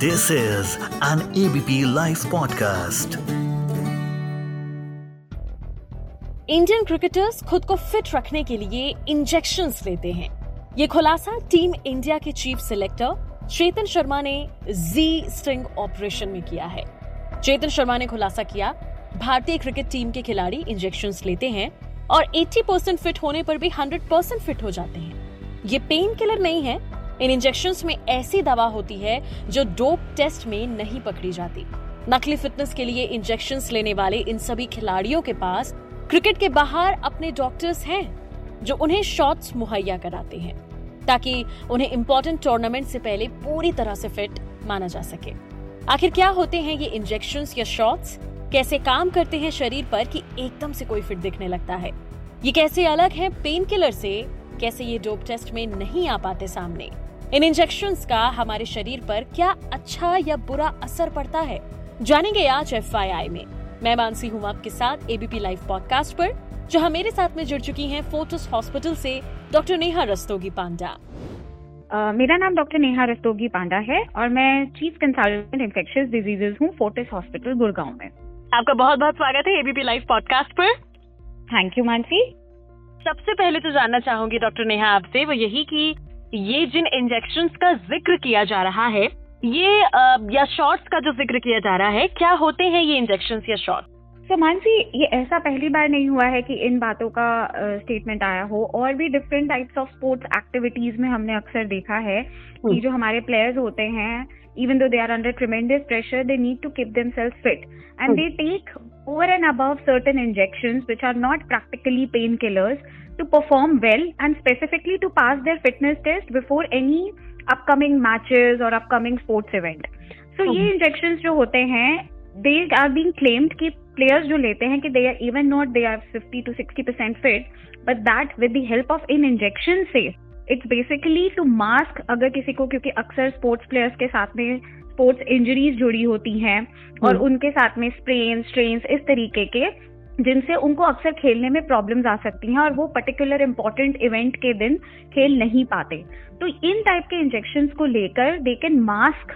This is an ABP live podcast Indian cricketers खुद को fit रखने के लिए इंजेक्शंस लेते हैं। ये खुलासा टीम इंडिया के चीफ सिलेक्टर चेतन शर्मा ने जी स्ट्रिंग ऑपरेशन में किया है। चेतन शर्मा ने खुलासा किया, भारतीय क्रिकेट टीम के खिलाड़ी इंजेक्शन लेते हैं और 80 परसेंट फिट होने पर भी 100 परसेंट फिट हो जाते हैं। ये पेन किलर नहीं है इन इंजेक्शन में ऐसी दवा होती है जो डोप टेस्ट में नहीं पकड़ी जाती। नकली फिटनेस के लिए इंजेक्शन लेने वाले इन सभी खिलाड़ियों के पास क्रिकेट के बाहर अपने डॉक्टर्स हैं, जो उन्हें शॉट्स मुहैया कराते हैं, ताकि उन्हें इम्पोर्टेंट टूर्नामेंट से पहले पूरी तरह से फिट माना जा सके। आखिर क्या होते हैं ये इंजेक्शन या शॉट्स कैसे काम करते हैं शरीर पर कि एकदम से कोई फिट दिखने लगता है? ये कैसे अलग है पेन किलर से? कैसे ये डोप टेस्ट में नहीं आ पाते सामने? इन इंजेक्शन का हमारे शरीर पर क्या अच्छा या बुरा असर पड़ता है? जानेंगे आज एफआईआई में। मैं मानसी हूँ आपके साथ एबीपी लाइव पॉडकास्ट पर जहाँ मेरे साथ में जुड़ चुकी हैं फोर्टिस हॉस्पिटल से डॉक्टर नेहा रस्तोगी पांडा Uh, मेरा नाम डॉक्टर नेहा रस्तोगी पांडा है और मैं चीफ कंसल्टेंट इन्फेक्शियस डिजीजेज हूँ फोर्टिस हॉस्पिटल गुड़गांव में। आपका बहुत बहुत स्वागत है एबीपी लाइव पॉडकास्ट पर। Thank you Mansi. सबसे पहले तो जानना चाहूँगी डॉक्टर नेहा आपसे वो यही कि ये जिन इंजेक्शन का ज़िक्र किया जा रहा है ये आ, या शॉर्ट्स का जो ज़िक्र किया जा रहा है क्या होते हैं ये इंजेक्शन या शॉर्ट सो मानसी ये ऐसा पहली बार नहीं हुआ है कि इन बातों का स्टेटमेंट आया हो। और भी different types of sports activities में हमने अक्सर देखा है कि हम्म। जो हमारे प्लेयर्स होते हैं even though they are under tremendous pressure they need to keep themselves fit and they take over and above certain injection which are not practically pain killers to perform well and specifically to pass their fitness test before any upcoming matches और upcoming sports event so ये hmm. Injection जो होते हैं they are being claimed की players जो लेते हैं कि they are even not they are 50 to 60 percent fit, but that with the help of in injection से इट्स बेसिकली टू मास्क अगर किसी को क्योंकि अक्सर स्पोर्ट्स प्लेयर्स के साथ में स्पोर्ट्स इंजरीज जुड़ी होती हैं और hmm. उनके साथ में स्प्रेन स्ट्रेन इस तरीके के जिनसे उनको अक्सर खेलने में प्रॉब्लम्स आ सकती हैं और वो पर्टिकुलर इम्पोर्टेंट इवेंट के दिन खेल नहीं पाते तो इन टाइप के इंजेक्शन को लेकर they can mask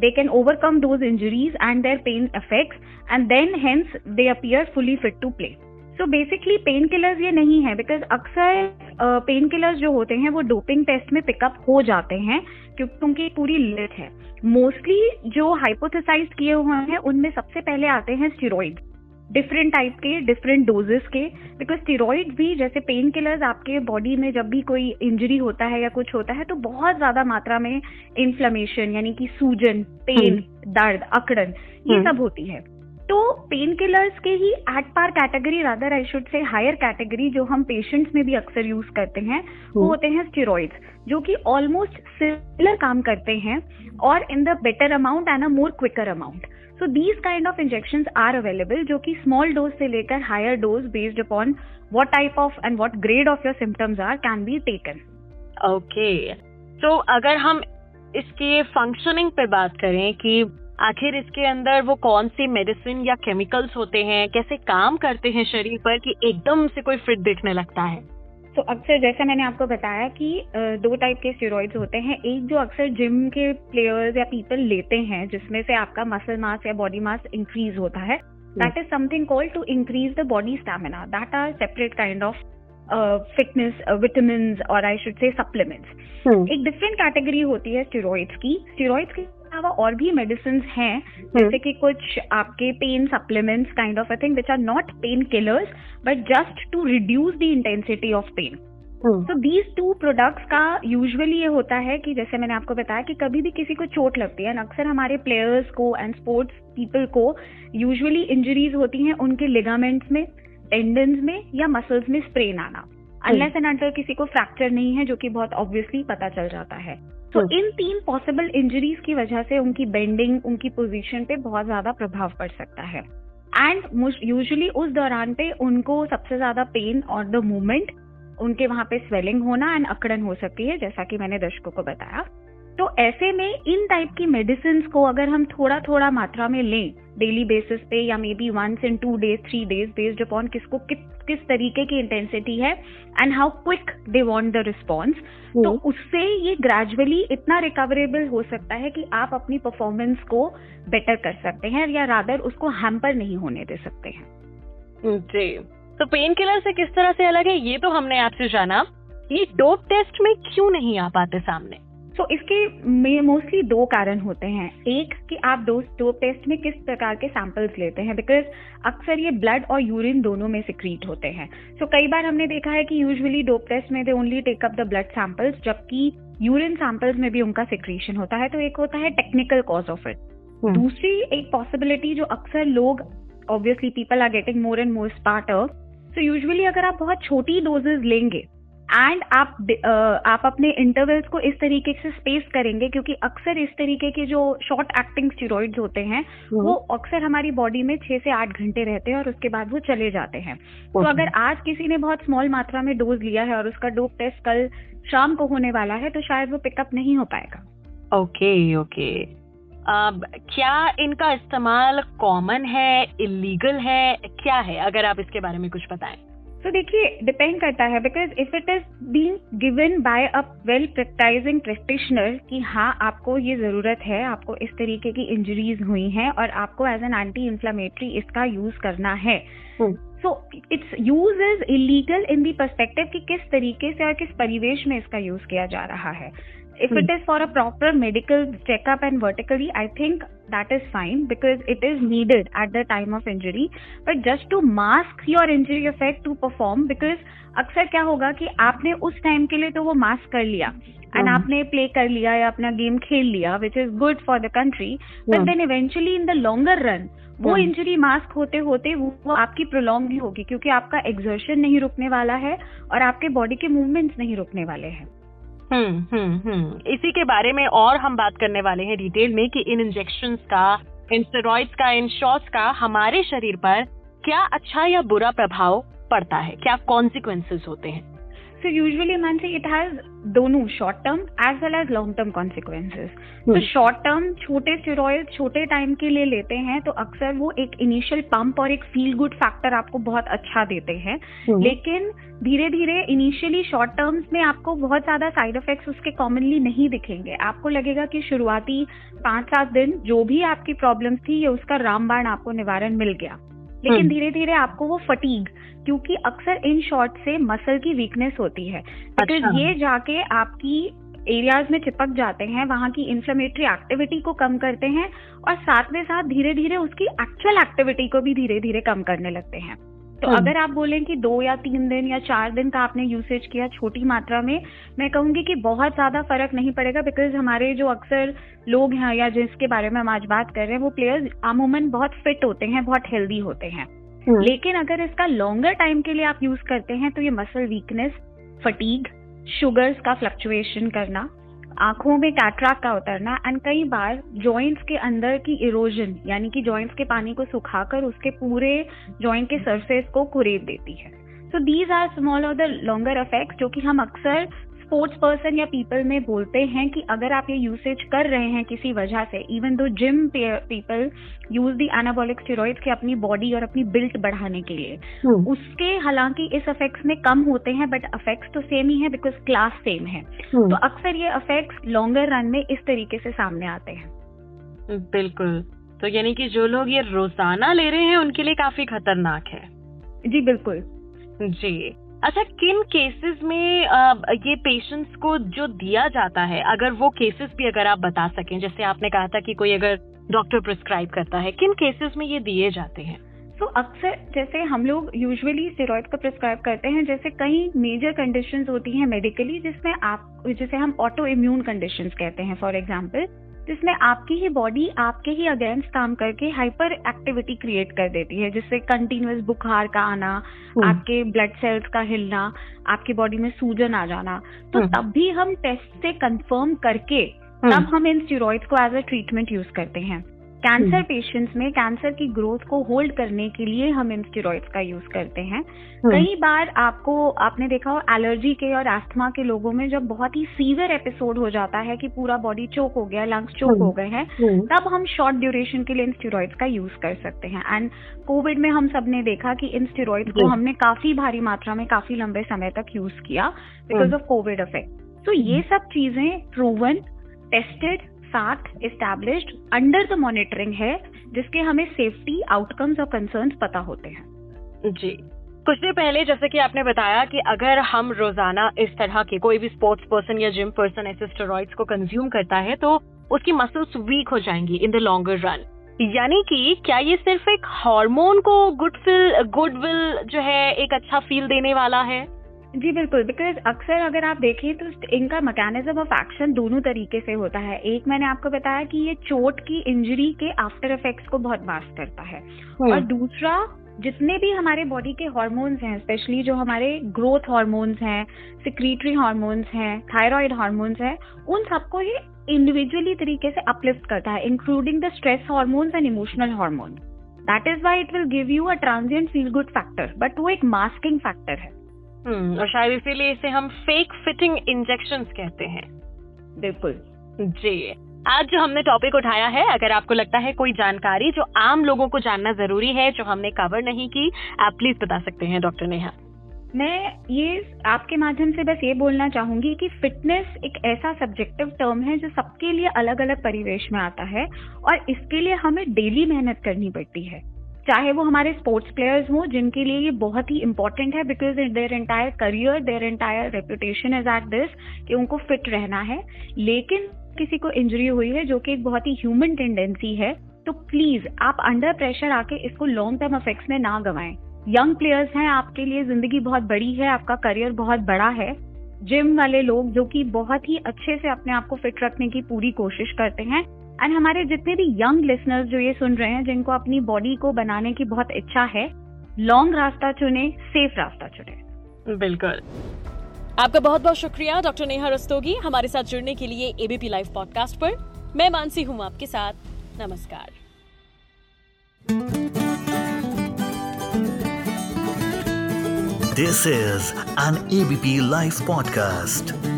they can overcome those injuries and their pain effects and then hence they appear fully fit to play so basically pain killers ये नहीं है बिकॉज़ अक्सर पेन किलर्स जो होते हैं, वो डोपिंग टेस्ट में पिकअप हो जाते हैं क्योंकि पूरी लिस्ट है। मोस्टली जो हाइपोथेसाइज किए हुए हैं, उनमें सबसे पहले आते हैं स्टीरोइड डिफरेंट टाइप के डिफरेंट डोजेस के बिकॉज़ स्टीरोइड भी जैसे पेन किलर्स आपके बॉडी में जब भी कोई इंजरी होता है या कुछ होता है तो बहुत ज़्यादा मात्रा में इन्फ्लेमेशन यानी कि सूजन पेन हम्म। दर्द अकड़न ये हम्म। सब होती है तो पेन किलर्स के ही at par category rather I should say higher category जो हम पेशेंट्स में भी अक्सर यूज़ करते हैं वो हम्म। होते हैं स्टीरोइड्स जो कि ऑलमोस्ट सिमिलर काम करते हैं और in the better amount and a more quicker amount so these kind of injection are available जो कि स्मॉल डोज से लेकर higher dose based upon what type of and what grade of your symptoms are can be taken okay तो अगर हम इसके functioning पे बात करें कि आखिर इसके अंदर वो कौन सी मेडिसिन या केमिकल्स होते हैं, कैसे काम करते हैं शरीर पर कि एकदम से कोई फिट दिखने लगता है। तो अक्सर जैसा मैंने आपको बताया कि दो टाइप के स्टेरॉइड्स होते हैं। एक जो अक्सर जिम के प्लेयर्स या पीपल लेते हैं जिसमें से आपका मसल मास या बॉडी मास इंक्रीज होता है। That is something called to increase the body stamina that are separate kind of fitness vitamin और आई शुड से सप्लीमेंट्स एक डिफरेंट कैटेगरी होती है स्टेरॉइड्स की। स्टेरॉइड्स की अलावा और भी मेडिसिन हैं। जैसे कि कुछ आपके pain supplements kind of a thing which are not pain killers but just to reduce the intensity of pain so these two products का यूजुअली ये होता है कि जैसे मैंने आपको बताया कि कभी भी किसी को चोट लगती है अक्सर हमारे प्लेयर्स को एंड स्पोर्ट्स पीपल को यूजुअली इंजरीज होती हैं उनके लिगामेंट्स में टेंडन्स में या मसल्स में स्प्रेन आना। अनलेस एंड अंटर किसी को फ्रैक्चर नहीं है जो कि बहुत ऑब्वियसली पता चल जाता है। तो hmm. इन तीन पॉसिबल इंजरीज की वजह से उनकी बेंडिंग उनकी पोजीशन पे बहुत ज़्यादा प्रभाव पड़ सकता है एंड यूजुअली उस दौरान पे उनको सबसे ज़्यादा पेन और द मूवमेंट उनके वहाँ पे स्वेलिंग होना एंड अकड़न हो सकती है जैसा कि मैंने दर्शकों को बताया तो ऐसे में इन टाइप की मेडिसिन को अगर हम थोड़ा थोड़ा मात्रा में लें डेली बेसिस पे या maybe once in two days three days based upon किसको कि, किस तरीके की इंटेंसिटी है and how quick they want the response तो उससे ये ग्रेजुअली इतना रिकवरेबल हो सकता है कि आप अपनी परफॉर्मेंस को बेटर कर सकते हैं या रादर उसको हैम्पर नहीं होने दे सकते हैं। जी। तो पेन किलर से किस तरह से अलग है ये तो हमने आपसे जाना ये डोप टेस्ट में क्यों नहीं आ पाते सामने? तो so, इसके मोस्टली दो कारण होते हैं। एक कि आप डोज डोप टेस्ट में किस प्रकार के सैंपल्स लेते हैं बिकॉज़ अक्सर ये ब्लड और यूरिन दोनों में सिक्रीट होते हैं। सो so, कई बार हमने देखा है कि यूजुअली डोप टेस्ट में they only take up the blood samples जबकि यूरिन सैंपल्स में भी उनका सिक्रीशन होता है तो एक होता है टेक्निकल कॉज ऑफ़ इट दूसरी एक पॉसिबिलिटी जो अक्सर लोग obviously people are getting more and more smarter so usually अगर आप बहुत छोटी डोजेज लेंगे एंड आप uh, आप अपने इंटरवल्स को इस तरीके से स्पेस करेंगे क्योंकि अक्सर इस तरीके के जो शॉर्ट एक्टिंग स्टीरोइड्स होते हैं हम्म। वो अक्सर हमारी बॉडी में छह से आठ घंटे रहते हैं और उसके बाद वो चले जाते हैं। तो अगर आज किसी ने बहुत स्मॉल मात्रा में डोज लिया है और उसका डोप टेस्ट कल शाम को होने वाला है तो शायद वो पिकअप नहीं हो पाएगा। ओके ओके क्या इनका इस्तेमाल कॉमन है इलीगल है क्या है? अगर आप इसके बारे में कुछ बताएँ। तो देखिए डिपेंड करता है because if it is been given by a well practising practitioner कि हाँ आपको ये ज़रूरत है आपको इस तरीके की इंजरीज हुई हैं और आपको एज एन एंटी इंफ्लामेटरी इसका यूज़ करना है। So its use is illegal in the perspective कि किस तरीके से और किस परिवेश में इसका यूज़ किया जा रहा है। If it is for a proper medical checkup and vertically I think that is fine because it is needed at the time of injury. But just to mask your injury effect to perform because अक्सर क्या होगा कि आपने उस time के लिए तो वो मास्क कर लिया एंड आपने प्ले कर लिया या अपना गेम खेल लिया which is good for the country but then eventually in the longer run वो इंजरी मास्क होते होते वो, वो आपकी प्रोलॉन्ग भी होगी क्योंकि आपका एक्सर्शन नहीं रुकने वाला है और आपके बॉडी के मूवमेंट्स नहीं रुकने वाले हैं। हम्म हम्म हम्म। इसी के बारे में और हम बात करने वाले हैं डिटेल में कि इन इंजेक्शन का, इन स्टेरॉइड्स का, इन शॉट्स का हमारे शरीर पर क्या अच्छा या बुरा प्रभाव पड़ता है, क्या कॉन्सिक्वेंसेज होते हैं। So usually Mansi, it has दोनों short term as well as long term consequences तो शॉर्ट टर्म छोटे स्टेरॉयड छोटे टाइम के लिए लेते हैं तो अक्सर वो एक इनिशियल पंप और एक फील गुड फैक्टर आपको बहुत अच्छा देते हैं। Hmm. लेकिन धीरे धीरे इनिशियली शॉर्ट टर्म्स में आपको बहुत ज़्यादा साइड इफेक्ट्स उसके कॉमनली नहीं दिखेंगे। आपको लगेगा कि शुरुआती पाँच सात दिन जो भी आपकी प्रॉब्लम थी ये उसका रामबाण आपको निवारण मिल गया। लेकिन हम्म। धीरे धीरे आपको वो फटीग क्योंकि अक्सर इन शॉर्ट से मसल की वीकनेस होती है बिकॉज़ अच्छा। ये जाके आपकी एरियाज़ में चिपक जाते हैं वहाँ की इन्फ्लेमेटरी एक्टिविटी को कम करते हैं और साथ में साथ धीरे धीरे उसकी एक्चुअल एक्टिविटी को भी धीरे धीरे कम करने लगते हैं तो हम्म। अगर आप बोलें कि दो या तीन दिन या चार दिन का आपने यूसेज किया छोटी मात्रा में मैं कहूँगी कि बहुत ज़्यादा फ़र्क नहीं पड़ेगा बिकॉज़ हमारे जो अक्सर लोग हैं या जिसके बारे में हम आज बात कर रहे हैं वो प्लेयर्स अमूमन बहुत फिट होते हैं बहुत हेल्दी होते हैं हम्म। लेकिन अगर इसका लॉन्गर टाइम के लिए आप यूज़ करते हैं तो ये मसल वीकनेस फटीग शुगर्स का फ्लक्चुएशन करना आँखों में कैटराक का उतरना एंड कई बार जॉइंट्स के अंदर की इरोजन यानी कि जॉइंट्स के पानी को सुखाकर उसके पूरे जॉइंट के सरफेस को कुरेद देती है। सो दीज आर स्मॉल और द लॉन्गर इफेक्ट्स जो कि हम अक्सर स्पोर्ट्स पर्सन या पीपल में बोलते हैं कि अगर आप ये यूसेज कर रहे हैं किसी वजह से even though gym people use the anabolic steroids के अपनी बॉडी और अपनी बिल्ट बढ़ाने के लिए। Hmm. उसके हालाँकि इस इफेक्ट्स में कम होते हैं बट इफेक्ट्स तो सेम ही है बिकॉज़ क्लास सेम है। Hmm. तो अक्सर ये अफेक्ट्स लॉन्गर रन में इस तरीके से सामने आते हैं। बिल्कुल। तो यानी कि जो लोग ये रोज़ाना ले रहे हैं उनके लिए काफ़ी खतरनाक है। जी बिल्कुल। जी। अच्छा किन केसेस में ये पेशेंट्स को जो दिया जाता है अगर वो केसेस भी अगर आप बता सकें जैसे आपने कहा था कि कोई अगर डॉक्टर प्रिस्क्राइब करता है किन केसेस में ये दिए जाते हैं? तो so, अक्सर जैसे हम लोग यूजुअली स्टेरॉइड का प्रिस्क्राइब करते हैं जैसे कई मेजर कंडीशंस होती हैं मेडिकली जिसमें आप जिसे हम ऑटो इम्यून कंडीशंस कहते हैं फॉर एग्जांपल जिसमें आपकी ही बॉडी आपके ही अगेंस्ट काम करके हाइपर एक्टिविटी क्रिएट कर देती है जिससे कंटिन्यूस बुखार का आना हम्म। आपके ब्लड सेल्स का हिलना आपकी बॉडी में सूजन आ जाना तो हम्म। तब भी हम टेस्ट से कंफर्म करके हम्म। तब हम इन स्टीरोइड्स को एज अ ट्रीटमेंट यूज़ करते हैं कैंसर पेशेंट्स में कैंसर की ग्रोथ को होल्ड करने के लिए हम इन स्टेरॉइड्स का यूज़ करते हैं। कई बार आपको आपने देखा हो एलर्जी के और एस्थमा के लोगों में जब बहुत ही सीवियर एपिसोड हो जाता है कि पूरा बॉडी चोक हो गया लंग्स चोक हो गए हैं तब हम शॉर्ट ड्यूरेशन के लिए इन स्टेरॉइड्स का यूज़ कर सकते हैं। एंड कोविड में हम सबने देखा कि इन स्टेरॉइड्स को हमने काफ़ी भारी मात्रा में काफ़ी लंबे समय तक यूज़ किया बिकॉज़ ऑफ़ कोविड इफ़ेक्ट तो ये सब चीज़ें प्रूवन टेस्टेड साथ एस्टेब्लिश्ड अंडर द मॉनिटरिंग है, जिसके हमें सेफ्टी आउटकम्स और कंसर्न्स पता होते हैं। जी। कुछ देर पहले जैसे कि आपने बताया कि अगर हम रोज़ाना इस तरह के कोई भी स्पोर्ट्स पर्सन या जिम पर्सन ऐसे स्टेरॉइड्स को कंज्यूम करता है तो उसकी मसल्स वीक हो जाएँगी इन द लॉन्गर रन यानी कि क्या ये सिर्फ़ एक हार्मोन को गुड फील गुड विल जो है एक अच्छा फील देने वाला है? जी बिल्कुल बिकॉज़ अक्सर अगर आप देखें तो इनका मैकेनिज्म ऑफ़ एक्शन दोनों तरीके से होता है। एक मैंने आपको बताया कि ये चोट की इंजरी के आफ्टर इफेक्ट्स को बहुत मास्क करता है। हम्म। और दूसरा जितने भी हमारे बॉडी के हॉर्मोन्स हैं स्पेशली जो हमारे ग्रोथ हॉर्मोन्स हैं सिक्रीटरी हॉर्मोन्स हैं थायराइड हॉर्मोन्स हैं उन सबको ये इंडिविजुअली तरीके से अपलिफ्ट करता है including the stress hormones and emotional hormone that is why it will give you a transient feel good factor but वो एक मास्किंग फैक्टर है। और शायद इसीलिए इसे हम फेक फिटिंग इंजेक्शन कहते हैं। बिल्कुल। जी। आज जो हमने टॉपिक उठाया है अगर आपको लगता है कोई जानकारी जो आम लोगों को जानना ज़रूरी है जो हमने कवर नहीं की आप प्लीज़ बता सकते हैं डॉक्टर नेहा। मैं ये आपके माध्यम से बस ये बोलना चाहूँगी कि फिटनेस एक ऐसा सब्जेक्टिव टर्म है जो सबके लिए अलग अलग परिवेश में आता है और इसके लिए हमें डेली मेहनत करनी पड़ती है। चाहे वो हमारे स्पोर्ट्स प्लेयर्स हों, जिनके लिए ये बहुत ही इंपॉर्टेंट है because their entire career their entire reputation is at this कि उनको फिट रहना है। लेकिन किसी को इंजरी हुई है, जो कि एक बहुत ही ह्यूमन टेंडेंसी है तो प्लीज़ आप अंडर प्रेशर आके इसको लॉन्ग टर्म इफेक्ट्स में ना गवाएँ। यंग प्लेयर्स हैं, आपके लिए ज़िंदगी बहुत बड़ी है, आपका करियर बहुत बड़ा है। जिम वाले लोग, जो कि बहुत ही अच्छे से अपने आप को फिट रखने की पूरी कोशिश करते हैं एंड हमारे जितने भी यंग लिसनर्स जो ये सुन रहे हैं जिनको अपनी बॉडी को बनाने की बहुत इच्छा है लॉन्ग रास्ता चुने सेफ़ रास्ता चुने। बिल्कुल। आपका बहुत बहुत शुक्रिया डॉक्टर नेहा रस्तोगी हमारे साथ जुड़ने के लिए एबीपी लाइव पॉडकास्ट पर। मैं मानसी हूँ आपके साथ। नमस्कार। This is an ABP live podcast